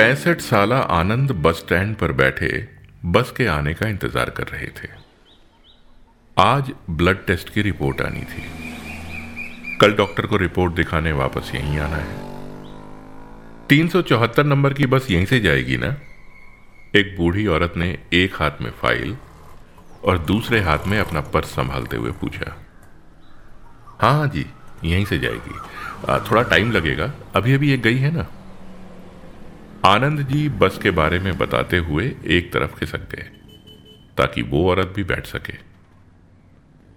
पैंसठ साल आनंद bus stand पर बैठे बस के आने का इंतज़ार कर रहे थे। आज ब्लड टेस्ट की रिपोर्ट आनी थी। कल डॉक्टर को रिपोर्ट दिखाने वापस यहीं आना है। तीन सौ चौहत्तर नंबर की बस यहीं से जाएगी ना? एक बूढ़ी औरत ने एक हाथ में फ़ाइल और दूसरे हाथ में अपना पर्स संभालते हुए पूछा। हाँ जी, यहीं से जाएगी। थोड़ा टाइम लगेगा। अभी अभी एक गई है ना? आनंद जी बस के बारे में बताते हुए एक तरफ़ खिसक गए ताकि वो औरत भी बैठ सके।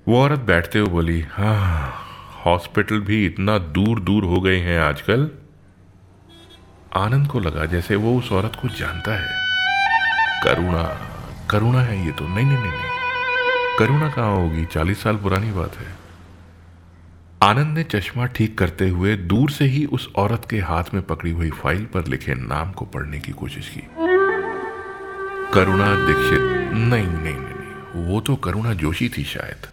वो औरत बैठते हुए बोली हाँ हॉस्पिटल भी इतना दूर दूर हो गए हैं आजकल। आनंद को लगा जैसे वो उस औरत को जानता है। करुणा करुणा है ये तो। नहीं नहीं नहीं, नहीं। करुणा कहाँ होगी? चालीस साल पुरानी बात है। आनंद ने चश्मा ठीक करते हुए दूर से ही उस औरत के हाथ में पकड़ी हुई फ़ाइल पर लिखे नाम को पढ़ने की कोशिश की। करुणा दीक्षित। नहीं नहीं नहीं, वो तो करुणा जोशी थी शायद।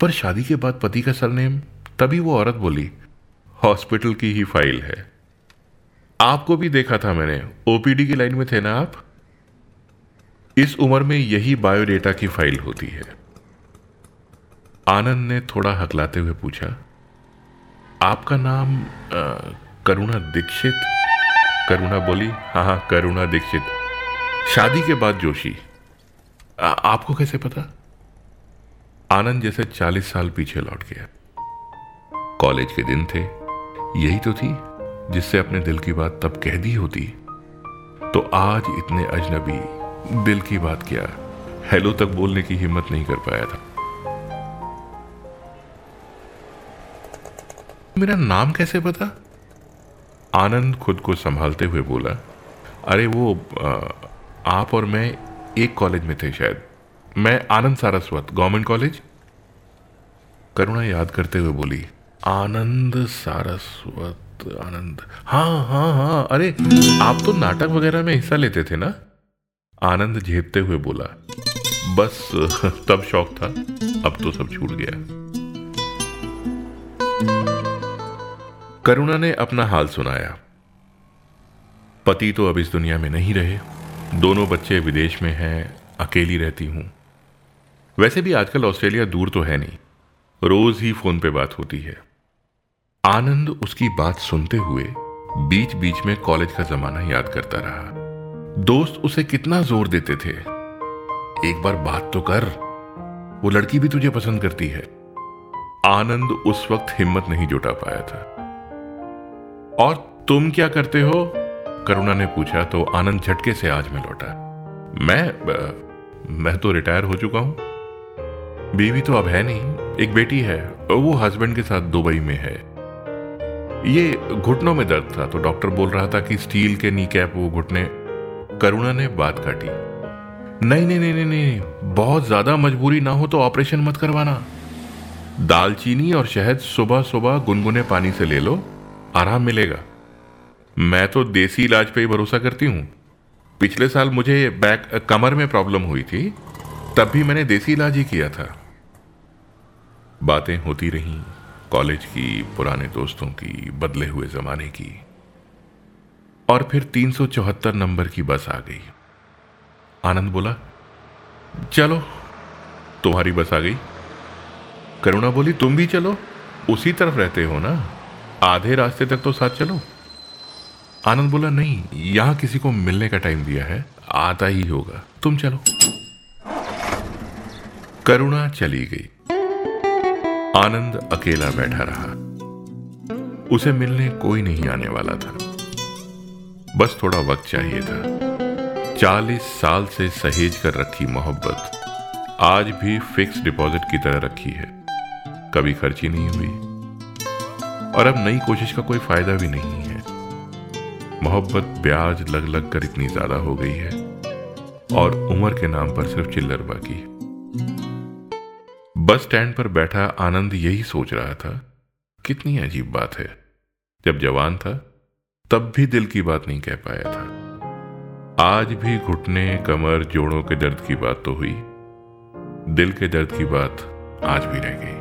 पर शादी के बाद पति का सरनेम? तभी वो औरत बोली हॉस्पिटल की ही फ़ाइल है। आपको भी देखा था मैंने। ओपीडी की लाइन में थे ना आप? इस उम्र में यही बायोडेटा की फ़ाइल होती है। आनंद ने थोड़ा हकलाते हुए पूछा आपका नाम करुणा दीक्षित? करुणा बोली हाँ हाँ करुणा दीक्षित। शादी के बाद जोशी। आ, आपको कैसे पता? आनंद जैसे चालीस साल पीछे लौट गया। कॉलेज के दिन थे। यही तो थी जिससे अपने दिल की बात तब कह दी होती। तो आज इतने अजनबी दिल की बात क्या? हेलो तक बोलने की हिम्मत नहीं कर पाया था। मेरा नाम कैसे पता? आनंद खुद को संभालते हुए बोला, अरे वो आप और मैं एक कॉलेज में थे शायद। मैं आनंद सारस्वत, गवर्नमेंट कॉलेज? करुणा याद करते हुए बोली, आनंद सारस्वत, आनंद। हाँ हाँ हाँ अरे, आप तो नाटक वगैरह में हिस्सा लेते थे ना? आनंद झेपते हुए बोला, बस, तब शौक था, अब तो सब छूट गया। करुणा ने अपना हाल सुनाया। पति तो अब इस दुनिया में नहीं रहे। दोनों बच्चे विदेश में हैं, अकेली रहती हूँ। वैसे भी आजकल ऑस्ट्रेलिया दूर तो है नहीं। रोज ही फ़ोन पे बात होती है। आनंद उसकी बात सुनते हुए बीच बीच में कॉलेज का जमाना याद करता रहा। दोस्त उसे कितना ज़ोर देते थे। एक बार बात तो कर। वो लड़की भी तुझे पसंद करती है। आनंद उस वक्त हिम्मत नहीं जुटा पाया था। और तुम क्या करते हो? करुणा ने पूछा तो आनंद झटके से आज में लौटा। मैं मैं तो रिटायर हो चुका हूँ। बीवी तो अब है नहीं, एक बेटी है, वो हस्बैंड के साथ दुबई में है। ये घुटनों में दर्द था तो डॉक्टर बोल रहा था कि स्टील के नी कैप वो घुटने। करुणा ने बात काटी। नहीं नहीं नहीं नहीं नहीं, बहुत ज़्यादा मजबूरी ना हो तो ऑपरेशन मत करवाना। दालचीनी और शहद सुबह सुबह गुनगुने पानी से ले लो। आराम मिलेगा। मैं तो देसी इलाज पे ही भरोसा करती हूँ। पिछले साल मुझे बैक, कमर में प्रॉब्लम हुई थी, तब भी मैंने देसी इलाज ही किया था। बातें होती रहीं, कॉलेज की, पुराने दोस्तों की, बदले हुए जमाने की। और फिर तीन सौ चौहत्तर नंबर की बस आ गई। आनंद बोला, चलो, तुम्हारी बस आ गई। करुणा बोली, तुम भी चलो, उसी तरफ़ रहते हो ना? आधे रास्ते तक तो साथ चलो। आनंद बोला, नहीं, यहाँ किसी को मिलने का टाइम दिया है, आता ही होगा। तुम चलो। करुणा चली गई। आनंद अकेला बैठा रहा। उसे मिलने कोई नहीं आने वाला था। बस थोड़ा वक्त चाहिए था। चालीस साल से सहेज कर रखी मोहब्बत आज भी फिक्स डिपॉजिट की तरह रखी है। कभी खर्ची नहीं हुई। और अब नई कोशिश का कोई फ़ायदा भी नहीं है। मोहब्बत, ब्याज लग लग कर इतनी ज़्यादा हो गई है। और उम्र के नाम पर सिर्फ़ चिल्लर बाकी है। बस स्टैंड पर बैठा आनंद यही सोच रहा था, कितनी अजीब बात है। जब जवान था, तब भी दिल की बात नहीं कह पाया था। आज भी घुटने, कमर, जोड़ों के दर्द की बात तो हुई। दिल के दर्द की बात आज भी रह गई।